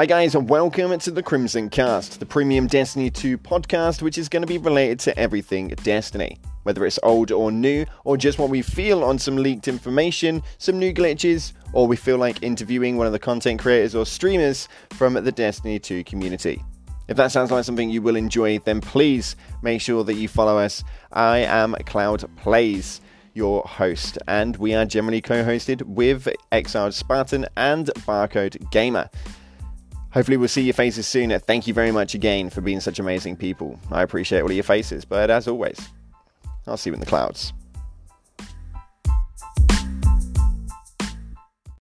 Hi, guys, and welcome to the Crimson Cast, the premium Destiny 2 podcast, which is going to be related to everything Destiny. Whether it's old or new, or just what we feel on some leaked information, some new glitches, or we feel like interviewing one of the content creators or streamers from the Destiny 2 community. If that sounds like something you will enjoy, then please make sure that you follow us. I am Cloud Plays your host, and we are generally co hosted with Exiled Spartan and Barcode Gamer. Hopefully, we'll see your faces soon. Thank you very much again for being such amazing people. I appreciate all of your faces, but as always, I'll see you in the clouds.